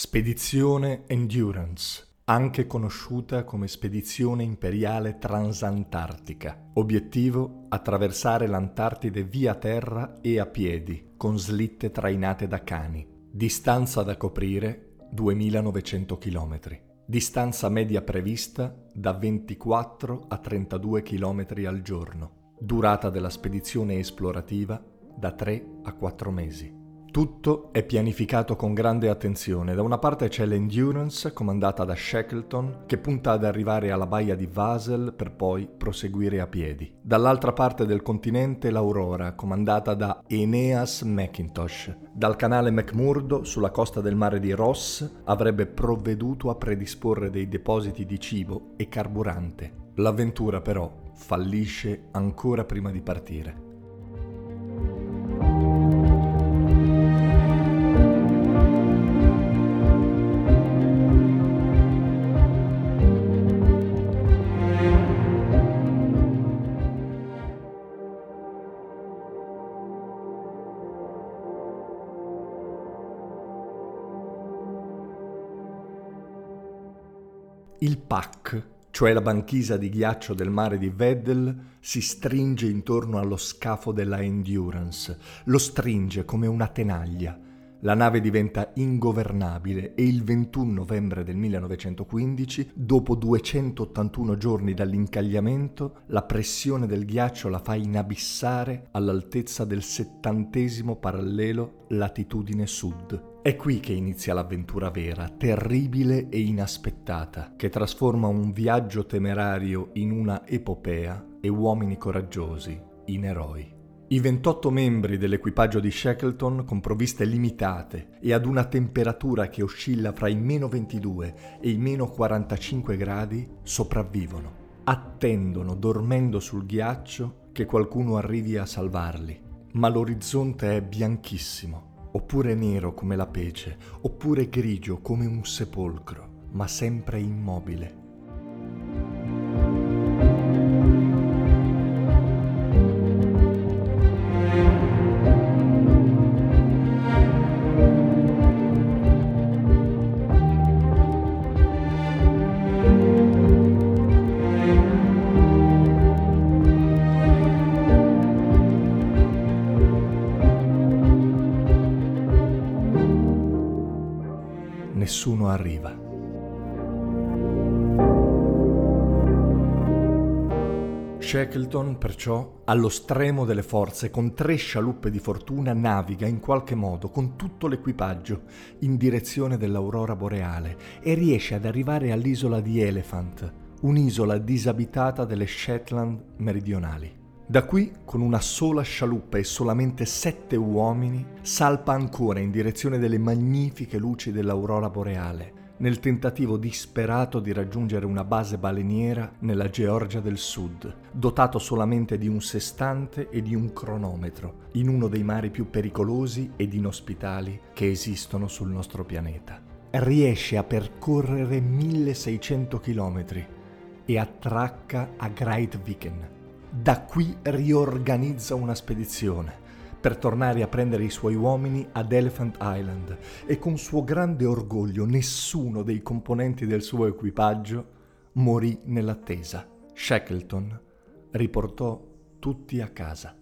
Spedizione Endurance, anche conosciuta come Spedizione Imperiale Transantartica. Obiettivo: attraversare l'Antartide via terra e a piedi, con slitte trainate da cani. Distanza da coprire 2900 km. Distanza media prevista da 24 a 32 km al giorno. Durata della spedizione esplorativa da 3 a 4 mesi. Tutto è pianificato con grande attenzione. Da una parte c'è l'Endurance, comandata da Shackleton, che punta ad arrivare alla baia di Basel per poi proseguire a piedi. Dall'altra parte del continente l'Aurora, comandata da Aeneas Mackintosh. Dal canale McMurdo, sulla costa del mare di Ross, avrebbe provveduto a predisporre dei depositi di cibo e carburante. L'avventura però fallisce ancora prima di partire. Il pack, cioè la banchisa di ghiaccio del mare di Veddel, si stringe intorno allo scafo della Endurance, lo stringe come una tenaglia. La nave diventa ingovernabile e il 21 novembre del 1915, dopo 281 giorni dall'incagliamento, la pressione del ghiaccio la fa inabissare all'altezza del settantesimo parallelo latitudine sud. È qui che inizia l'avventura vera, terribile e inaspettata, che trasforma un viaggio temerario in una epopea e uomini coraggiosi in eroi. I 28 membri dell'equipaggio di Shackleton, con provviste limitate e ad una temperatura che oscilla fra i meno 22 e i meno 45 gradi, sopravvivono. Attendono, dormendo sul ghiaccio, che qualcuno arrivi a salvarli. Ma l'orizzonte è bianchissimo, oppure nero come la pece, oppure grigio come un sepolcro, ma sempre immobile. Nessuno arriva. Shackleton, perciò, allo stremo delle forze, con tre scialuppe di fortuna, naviga in qualche modo con tutto l'equipaggio in direzione dell'aurora boreale e riesce ad arrivare all'isola di Elephant, un'isola disabitata delle Shetland meridionali. Da qui, con una sola scialuppa e solamente sette uomini, salpa ancora in direzione delle magnifiche luci dell'aurora boreale, nel tentativo disperato di raggiungere una base baleniera nella Georgia del Sud, dotato solamente di un sestante e di un cronometro, in uno dei mari più pericolosi ed inospitali che esistono sul nostro pianeta. Riesce a percorrere 1600 km e attracca a Greitviken. Da qui riorganizza una spedizione per tornare a prendere i suoi uomini ad Elephant Island e con suo grande orgoglio nessuno dei componenti del suo equipaggio morì nell'attesa. Shackleton riportò tutti a casa.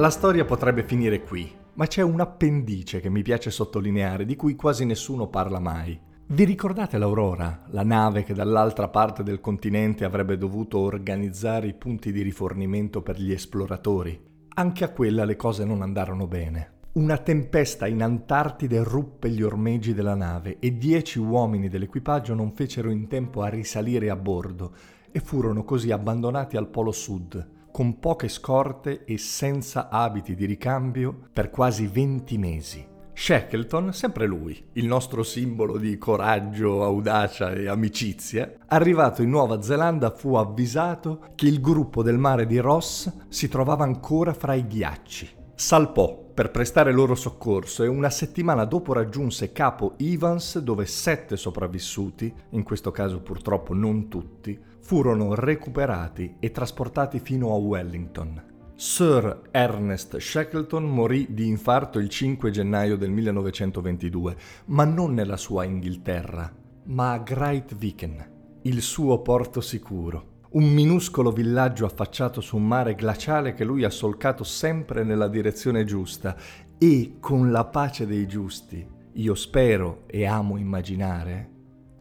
La storia potrebbe finire qui, ma c'è un appendice che mi piace sottolineare, di cui quasi nessuno parla mai. Vi ricordate l'Aurora, la nave che dall'altra parte del continente avrebbe dovuto organizzare i punti di rifornimento per gli esploratori? Anche a quella le cose non andarono bene. Una tempesta in Antartide ruppe gli ormeggi della nave e dieci uomini dell'equipaggio non fecero in tempo a risalire a bordo e furono così abbandonati al Polo Sud, con poche scorte e senza abiti di ricambio per quasi 20 mesi. Shackleton, sempre lui, il nostro simbolo di coraggio, audacia e amicizia, arrivato in Nuova Zelanda fu avvisato che il gruppo del mare di Ross si trovava ancora fra i ghiacci. Salpò per prestare loro soccorso e una settimana dopo raggiunse Capo Evans dove sette sopravvissuti, in questo caso purtroppo non tutti, furono recuperati e trasportati fino a Wellington. Sir Ernest Shackleton morì di infarto il 5 gennaio del 1922, ma non nella sua Inghilterra, ma a Great Viken, il suo porto sicuro un minuscolo villaggio affacciato su un mare glaciale che lui ha solcato sempre nella direzione giusta e con la pace dei giusti, io spero e amo immaginare,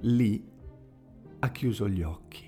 lì ha chiuso gli occhi.